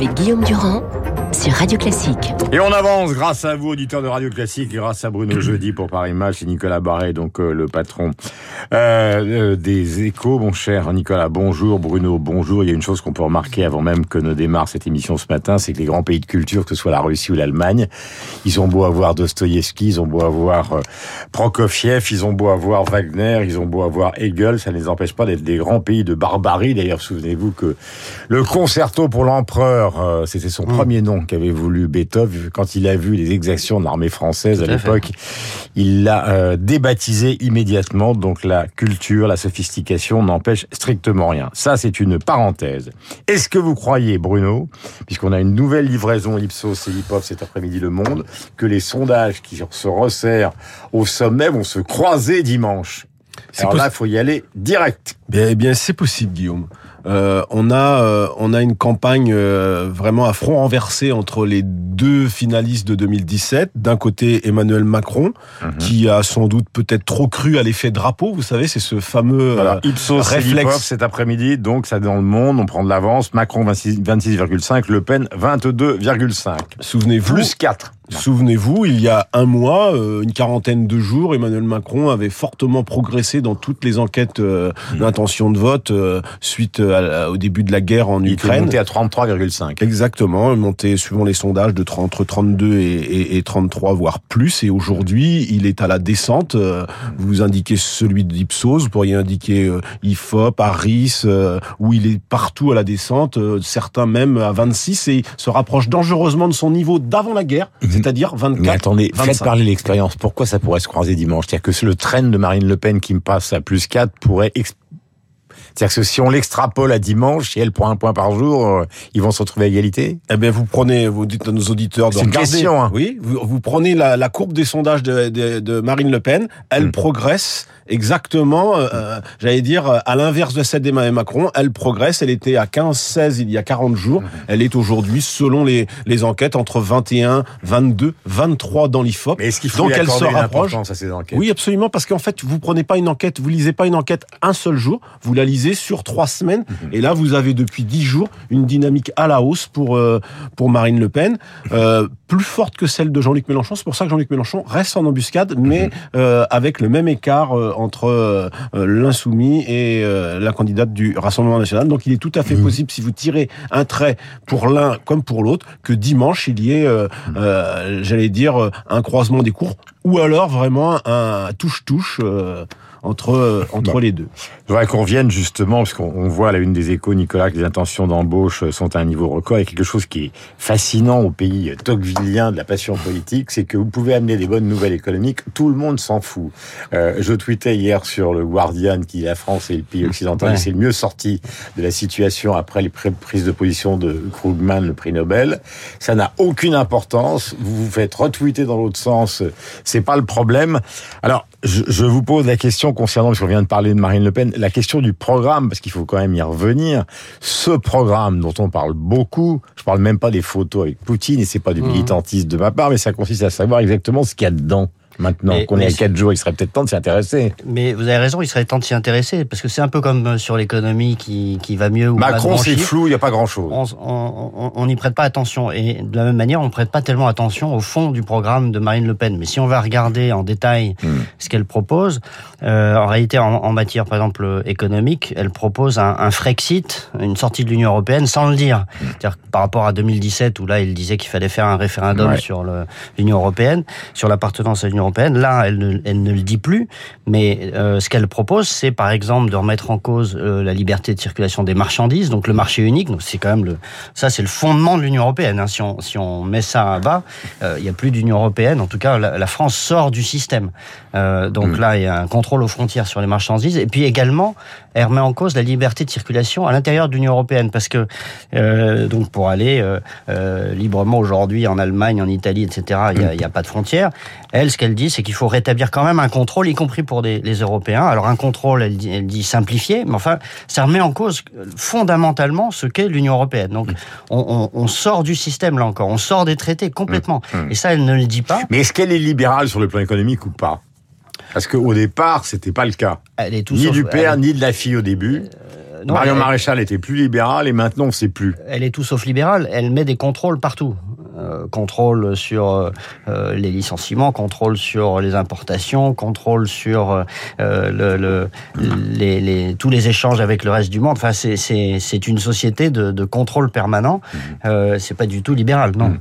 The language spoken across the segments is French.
avec Guillaume Durand sur Radio Classique. Et on avance grâce à vous, auditeurs de Radio Classique, et grâce à Bruno Jeudi pour Paris Match et Nicolas Barret, donc euh, le patron euh, euh, des échos. Mon cher Nicolas, bonjour. Bruno, bonjour. Il y a une chose qu'on peut remarquer avant même que ne démarre cette émission ce matin, c'est que les grands pays de culture, que ce soit la Russie ou l'Allemagne, ils ont beau avoir Dostoïevski, ils ont beau avoir euh, Prokofiev, ils ont beau avoir Wagner, ils ont beau avoir Hegel, ça ne les empêche pas d'être des grands pays de barbarie. D'ailleurs, souvenez-vous que le concerto pour l'empereur, c'était son Mmh. premier nom qu'avait voulu Beethoven. Quand il a vu les exactions de l'armée française à l'époque, il l'a euh, débaptisé immédiatement. Donc la culture, la sophistication n'empêche strictement rien. Ça, c'est une parenthèse. Est-ce que vous croyez, Bruno, puisqu'on a une nouvelle livraison Ipsos et Hip-Hop cet après-midi Le Monde, que les sondages qui se resserrent au sommet vont se croiser dimanche? Alors là, il faut y aller direct. Bien, eh bien, c'est possible, Guillaume. Euh, on a, euh, on a une campagne euh, vraiment à front renversé entre les deux finalistes de 2017. D'un côté, Emmanuel Macron, Mhm. qui a sans doute peut-être trop cru à l'effet drapeau. Vous savez, c'est ce fameux Voilà, euh, Ipsos et réflexe. Cet après-midi, donc ça dans le monde, on prend de l'avance. Macron 26 26,5, Le Pen 22,5. Souvenez-vous, Plus 4. Souvenez-vous, il y a un mois, euh, une quarantaine de jours, Emmanuel Macron avait fortement progressé dans toutes les enquêtes euh, Mhm. d'intention de vote euh, suite à au début de la guerre en Il était Ukraine. monté à 33,5. Exactement, monté suivant les sondages de 30 entre 32 et, et, et 33 voire plus. Et aujourd'hui, il est à la descente. Vous indiquez celui d'Ipsos, vous pourriez indiquer Ifop, Harris, où il est partout à la descente. certains même à 26 et se rapproche dangereusement de son niveau d'avant la guerre, c'est-à-dire 24. Mais attendez, faites 25. parler l'expérience. Pourquoi ça pourrait se croiser dimanche? C'est-à-dire que le train de Marine Le Pen qui me passe à plus 4 pourrait... C'est-à-dire que si on l'extrapole à dimanche, si elle prend un point par jour, euh, ils vont se retrouver à égalité? Eh bien, vous prenez, vous dites à nos auditeurs de C'est une regarder. question, hein. Oui, vous, vous prenez la, la courbe des sondages de, de, de Marine Le Pen. Elle Mm. progresse exactement, euh, euh, j'allais dire, à l'inverse de celle d'Emmanuel Macron. Elle progresse. Elle était à 15-16 il y a 40 jours. Mm-hmm. Elle est aujourd'hui, selon les, les enquêtes, entre 21, 22, 23 dans l'IFOP. Mais est-ce qu'il faut Donc lui elle se rapproche. à ces enquêtes? Oui, absolument, parce qu'en fait, vous prenez pas une enquête, vous lisez pas une enquête un seul jour, vous la lisez sur trois semaines, et là, vous avez depuis dix jours une dynamique à la hausse pour euh, pour Marine Le Pen, euh, plus forte que celle de Jean-Luc Mélenchon. C'est pour ça que Jean-Luc Mélenchon reste en embuscade, mais euh, avec le même écart entre l'insoumis et la candidate du Rassemblement national. Donc, il est tout à fait possible, si vous tirez un trait pour l'un comme pour l'autre, que dimanche il y ait, j'allais dire, un croisement des cours ou alors vraiment un touche-touche entre euh, entre Bon. les deux. Je voudrais qu'on revienne justement, parce qu'on on voit à la une des échos, Nicolas, que les intentions d'embauche sont à un niveau record. Et quelque chose qui est fascinant au pays tocquevillien de la passion politique, c'est que vous pouvez amener des bonnes nouvelles économiques, tout le monde s'en fout. Euh, je tweetais hier sur le Guardian qui la France est le pays occidental, Ouais. qui c'est le mieux sorti de la situation après les pr- prises de position de Krugman, le prix Nobel. Ça n'a aucune importance. Vous vous faites retweeter dans l'autre sens. C'est pas le problème. Alors, je, vous pose la question concernant, parce qu'on vient de parler de Marine Le Pen, la question du programme, parce qu'il faut quand même y revenir. Ce programme dont on parle beaucoup, je parle même pas des photos avec Poutine, et c'est pas du militantisme de ma part, mais ça consiste à savoir exactement ce qu'il y a dedans. Maintenant qu'on est à c'est- quatre jours, il serait peut-être temps de s'y intéresser. Mais vous avez raison, il serait temps de s'y intéresser, parce que c'est un peu comme euh, sur l'économie qui, qui va mieux ou Macron, c'est flou, il n'y a pas grand-chose. On n'y prête pas attention. Et de la même manière, on ne prête pas tellement attention au fond du programme de Marine Le Pen. Mais si on va regarder en détail Hmm. ce qu'elle propose, euh, en réalité, en, en matière, par exemple, économique, elle propose un, un Frexit, une sortie de l'Union européenne, sans le dire. Hmm. C'est-à-dire par rapport à 2017, où là, il disait qu'il fallait faire un référendum Ouais. sur l'Union européenne, sur l'appartenance à l'Union européenne, là, elle ne, elle ne le dit plus. Mais euh, ce qu'elle propose, c'est par exemple de remettre en cause euh, la liberté de circulation des marchandises, donc le marché unique. Donc c'est quand même le, ça c'est le fondement de l'Union européenne. hein. Si on si on met ça à bas, euh, il y a plus d'Union européenne. En tout cas, la, la France sort du système. Euh, donc là, il y a un contrôle aux frontières sur les marchandises, et puis également, elle remet en cause la liberté de circulation à l'intérieur de l'Union européenne, parce que euh, donc pour aller euh, euh, librement aujourd'hui en Allemagne, en Italie, etc., il n'y a, y a pas de frontières. Elle, ce qu'elle dit, c'est qu'il faut rétablir quand même un contrôle, y compris pour des, les Européens. Alors un contrôle, elle dit, elle dit simplifié, mais enfin, ça remet en cause fondamentalement ce qu'est l'Union européenne. Donc on, on, on sort du système là encore, on sort des traités complètement. Et ça, elle ne le dit pas. Mais est-ce qu'elle est libérale sur le plan économique ou pas? Parce qu'au départ, c'était pas le cas. Elle est tout Ni du père, elle- ni de la fille au début. non, Marion elle- Maréchal était plus libérale et maintenant on ne sait plus. elle est tout sauf libérale. Elle met des contrôles partout. Euh, contrôle sur euh, euh, les licenciements, contrôle sur les importations, contrôle sur euh, le, le- les, les- tous les échanges avec le reste du monde. Enfin, c'est- c'est c'est une société de, de contrôle permanent. Euh, c'est pas du tout libéral, non.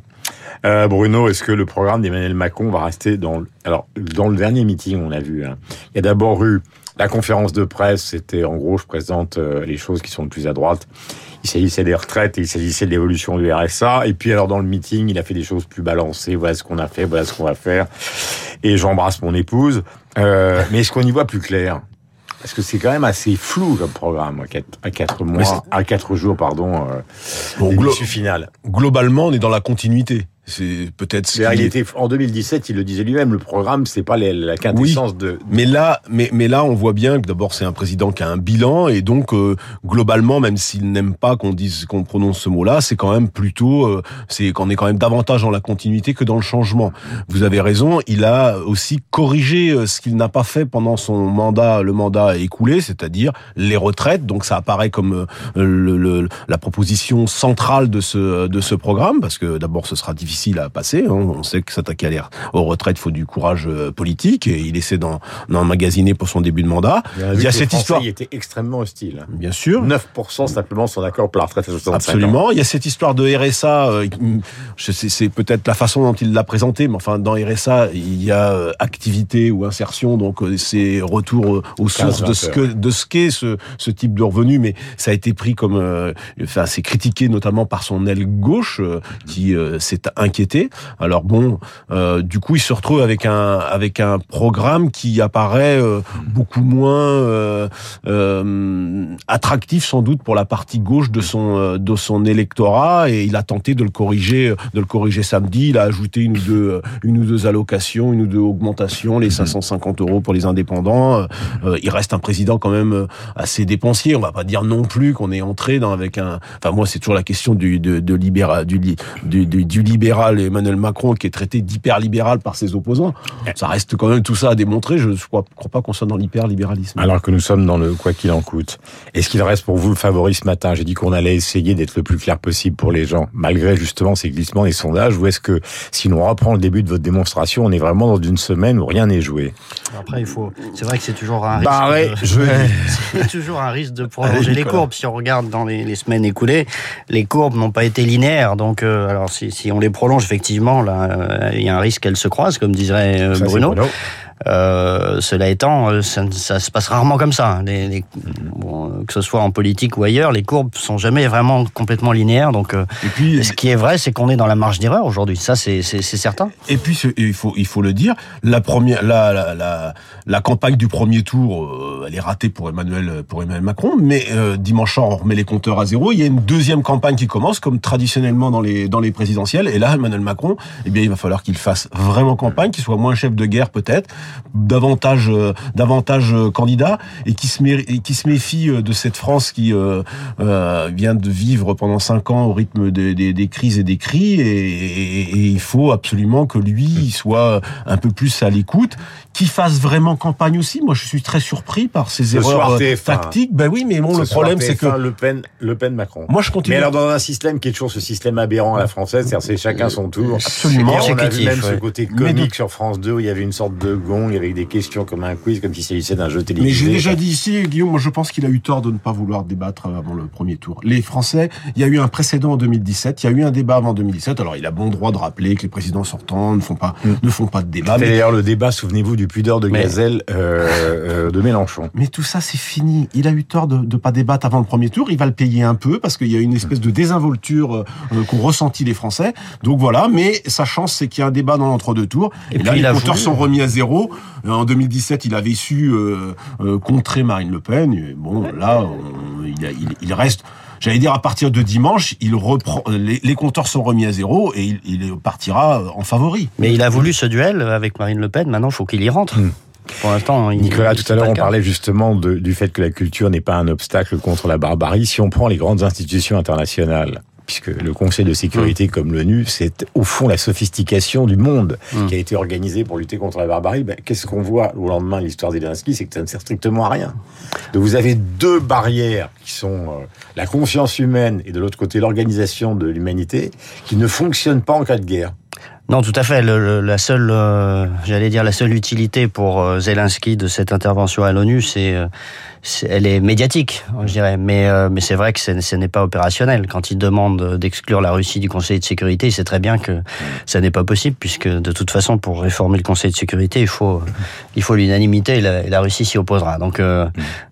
Euh, Bruno, est-ce que le programme d'Emmanuel Macron va rester dans le... Alors, dans le dernier meeting, on a vu, hein, il y a d'abord eu la conférence de presse, c'était en gros, je présente euh, les choses qui sont le plus à droite. Il s'agissait des retraites et il s'agissait de l'évolution du RSA. Et puis alors dans le meeting, il a fait des choses plus balancées. Voilà ce qu'on a fait, voilà ce qu'on va faire. Et j'embrasse mon épouse. Euh, mais est-ce qu'on y voit plus clair? Parce que c'est quand même assez flou comme programme, à quatre, à quatre mois, à quatre jours, pardon, euh, Bon, glo- finale. globalement, on est dans la continuité. C'est peut-être il était en 2017, il le disait lui-même, le programme, c'est pas la quintessence de. Mais là, mais, mais là, on voit bien que d'abord c'est un président qui a un bilan et donc euh, globalement, même s'il n'aime pas qu'on dise qu'on prononce ce mot-là, c'est quand même plutôt, euh, c'est qu'on est quand même davantage dans la continuité que dans le changement. Vous avez raison, il a aussi corrigé euh, ce qu'il n'a pas fait pendant son mandat, le mandat écoulé, c'est-à-dire les retraites. Donc ça apparaît comme euh, le, le- la proposition centrale de ce de ce programme parce que d'abord ce sera difficile à passer. hein. On sait que s'attaquer à l'air aux retraites, il faut du courage euh, politique et il essaie d'en d'emmagasiner pour son début de mandat. Il y a cette histoire, Il était extrêmement hostile. bien sûr. 9% simplement son accord pour la retraite à 65 ans. Absolument. Il y a cette histoire de RSA. euh, c'est peut-être la façon dont il l'a présenté, mais enfin, dans RSA, il y a euh, activité ou insertion, donc euh, c'est retour aux sources de 15-20 ce que de ce qu'est ce, ce type de revenu. Mais ça a été pris comme, euh, enfin, c'est critiqué notamment par son aile gauche euh, qui s'est inquiété. Alors bon, euh, du coup, il se retrouve avec un avec un programme qui apparaît euh, beaucoup moins euh, attractif sans doute pour la partie gauche de son de son électorat et il a tenté de le corriger de le corriger samedi. Il a ajouté une ou deux une ou deux allocations, une ou deux augmentations, les 550 euros pour les indépendants. Il reste un président quand même assez dépensier. On va pas dire non plus qu'on est entré avec un. Enfin moi c'est toujours la question du de, libéral du, du, du, du Emmanuel Macron qui est traité d'hyper libéral par ses opposants. Ça reste quand même tout ça à démontrer. Je ne crois, crois pas qu'on soit dans l'hyper libéralisme. Alors que nous sommes dans le quoi qu'il en coûte. Est-ce qu'il reste pour vous le favori ce matin? J'ai dit qu'on allait essayer d'être le plus clair possible pour les gens, malgré justement ces glissements des sondages. Ou est-ce que, si l'on reprend le début de votre démonstration, on est vraiment dans une semaine où rien n'est joué? Après, il faut. C'est vrai que c'est toujours un risque. Barré, de- je C'est toujours un risque de prolonger Allez, les Nicolas. courbes. Si on regarde dans les, les semaines écoulées, les courbes n'ont pas été linéaires. Donc, euh, alors si, si on les prolonge, effectivement, là, euh, il y a un risque qu'elles se croisent, comme dirait euh, Ça, Bruno. Euh, cela étant, euh, ça, ça se passe rarement comme ça. Les, les- bon, que ce soit en politique ou ailleurs, les courbes sont jamais vraiment complètement linéaires. Donc, euh, Et puis ce qui est vrai, c'est qu'on est dans la marge d'erreur aujourd'hui. Ça, c'est certain. Et puis il faut il faut le dire, la première la la la, la campagne du premier tour, elle est ratée pour Emmanuel pour Emmanuel Macron, mais euh, dimanche soir on remet les compteurs à zéro. Il y a une deuxième campagne qui commence comme traditionnellement dans les dans les présidentielles. Et là Emmanuel Macron, eh bien il va falloir qu'il fasse vraiment campagne, qu'il soit moins chef de guerre peut-être, davantage euh, davantage euh, candidat et qui se et qui se méfie euh, de cette France qui euh, euh, vient de vivre pendant cinq ans au rythme des, des, des crises et des cris et, et- et il faut absolument que lui soit un peu plus à l'écoute, qu'il fasse vraiment campagne aussi. Moi je suis très surpris par ces Ce erreurs soir, TF1. tactiques. Ben oui, mais bon Ce le problème c'est que TF1, Le Pen, Le Pen Macron. moi je Mais continue. alors dans un système qui est toujours ce système aberrant à la française, c'est-à-dire c'est chacun son tour. Absolument. Et on a vu même ce côté Mais comique de- sur France 2 où il y avait une sorte de gong avec des questions comme un quiz, comme s'il s'agissait d'un jeu Mais télévisé. j'ai déjà dit ici, Guillaume, moi je pense qu'il a eu tort de ne pas vouloir débattre avant le premier tour. Les Français, il y a eu un précédent en 2017, il y a eu un débat avant 2017. Alors il a bon droit de rappeler que les présidents sortants ne font pas, Mm. ne font pas de débat. Mais, d'ailleurs le débat, souvenez-vous, du pudeur de Mais- gazelle euh, euh, de Mélenchon. mais tout ça c'est fini. Il a eu tort de ne pas débattre avant le premier tour. Il va le payer un peu parce qu'il y a une espèce de désinvolture euh, qu'ont ressenti les Français. Donc voilà. Mais sa chance c'est qu'il y a un débat dans l'entre-deux tours. Et Et, là puis, il les compteurs sont remis à zéro. Euh, En 2017, il avait su euh, euh, contrer Marine Le Pen. Et bon là, on- il, a- il- il reste. J'allais dire à partir de dimanche, il reprend les, les compteurs sont remis à zéro et il, il partira en favori. Mais il a voulu ce duel avec Marine Le Pen. Maintenant, il faut qu'il y rentre. Hmm. Pour l'instant, il- Nicolas, tout à l'heure, on parlait justement de- du fait que la culture n'est pas un obstacle contre la barbarie. Si on prend les grandes institutions internationales, puisque le Conseil de sécurité comme l'ONU, c'est au fond la sophistication du monde Mm. qui a été organisé pour lutter contre la barbarie. Ben, Qu'est-ce qu'on voit au lendemain de l'histoire Zelensky C'est que ça ne sert strictement à rien. Donc vous avez deux barrières qui sont euh, la confiance humaine et de l'autre côté l'organisation de l'humanité qui ne fonctionnent pas en cas de guerre. Non, tout à fait. Le, le- la seule, euh, j'allais dire, la seule utilité pour euh, Zelensky de cette intervention à l'ONU, c'est, euh, c'est- elle est médiatique, je dirais. Mais, euh, mais c'est vrai que ce n'est pas opérationnel. Quand il demande d'exclure la Russie du Conseil de sécurité, il sait très bien que ça n'est pas possible, puisque de toute façon, pour réformer le Conseil de sécurité, il faut, il faut l'unanimité et la, Russie s'y opposera. Donc, euh,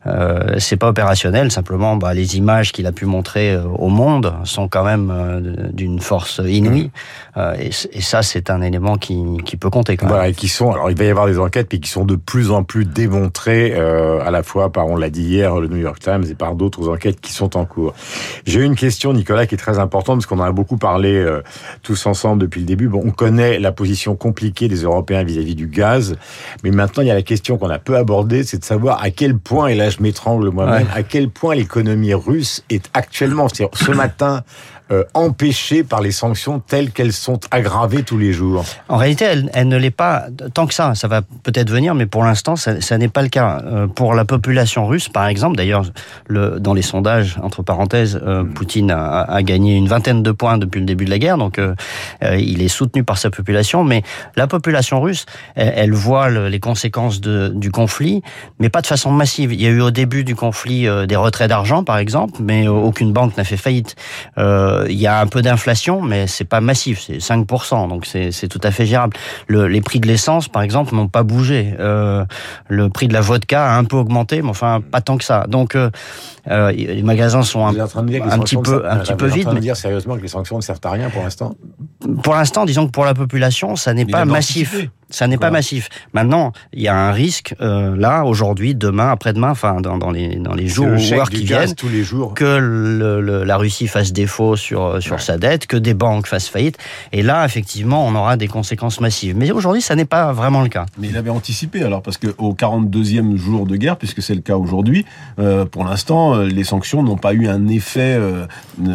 euh, c'est pas opérationnel. Simplement, bah, les images qu'il a pu montrer euh, au monde sont quand même euh, d'une force inouïe. Euh, et, ça, c'est un élément qui, qui peut compter quand même. Voilà, et qui sont, alors il va y avoir des enquêtes, mais qui sont de plus en plus démontrées, à la fois par, on l'a dit hier, le New York Times et par d'autres enquêtes qui sont en cours. J'ai une question, Nicolas, qui est très importante, parce qu'on en a beaucoup parlé euh, tous ensemble depuis le début. Bon, on connaît la position compliquée des Européens vis-à-vis du gaz, mais maintenant il y a la question qu'on a peu abordée, c'est de savoir à quel point, et là je m'étrangle moi-même, Ouais. à quel point l'économie russe est actuellement, c'est-à-dire ce matin, euh, empêchée par les sanctions telles qu'elles sont aggravées tous les jours. En réalité, elle, elle ne l'est pas tant que ça. Ça va peut-être venir, mais pour l'instant, ça, ça n'est pas le cas. Euh, pour la population russe, par exemple, d'ailleurs, le, dans les sondages, entre parenthèses, euh, Poutine a, a gagné une vingtaine de points depuis le début de la guerre, donc il est soutenu par sa population. Mais la population russe, elle, elle voit le- les conséquences de, du conflit, mais pas de façon massive. Il y a eu au début du conflit des retraits d'argent, par exemple, mais aucune banque n'a fait faillite. Euh, il y a un peu d'inflation, mais c'est pas massif, c'est 5%, donc c'est c'est tout à fait gérable. Le, les prix de l'essence, par exemple, n'ont pas bougé. Euh, le prix de la vodka a un peu augmenté, mais enfin pas tant que ça. Donc euh, euh, les magasins sont un, Vous êtes en train de dire que les un petit peu, un petit vous peu êtes en vides. train de mais dire sérieusement que les sanctions ne servent à rien pour l'instant? Pour l'instant, disons que pour la population, ça n'est pas massif. Ça n'est pas massif. Maintenant, il y a un risque euh, là, aujourd'hui, demain, après-demain, enfin dans, dans les dans les jours le ou heures qui viennent, tous les jours. que le- le- la Russie fasse défaut sur sur Ouais. sa dette, que des banques fassent faillite, et là, effectivement, on aura des conséquences massives. Mais aujourd'hui, ça n'est pas vraiment le cas. Mais il avait anticipé alors parce que au 42e jour de guerre, puisque c'est le cas aujourd'hui, euh, pour l'instant, euh, les sanctions n'ont pas eu un effet euh,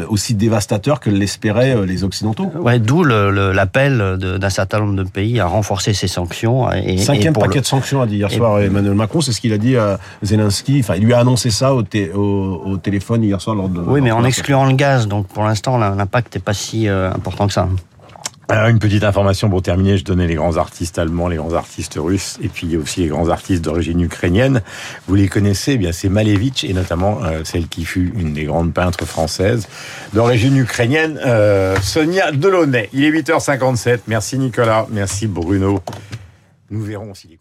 aussi dévastateur que l'espéraient euh, les Occidentaux. Ouais, d'où l'appel d'un certain nombre de pays à renforcer ces sanctions. Et, et Cinquième le- paquet de sanctions a dit hier et- soir Emmanuel Macron, c'est ce qu'il a dit à Zelensky. Enfin, il lui a annoncé ça au, té- au, au téléphone hier soir lors de. Oui, mais en excluant le gaz, donc pour l'instant, l'impact n'est pas si euh, important que ça. Alors, une petite information pour terminer, je donnais les grands artistes allemands, les grands artistes russes, et puis il y a aussi les grands artistes d'origine ukrainienne. Vous les connaissez, eh bien c'est Malevitch, et notamment euh, celle qui fut une des grandes peintres françaises d'origine ukrainienne, euh, Sonia Delaunay. Il est 8h57. Merci Nicolas, merci Bruno. Nous verrons s'il est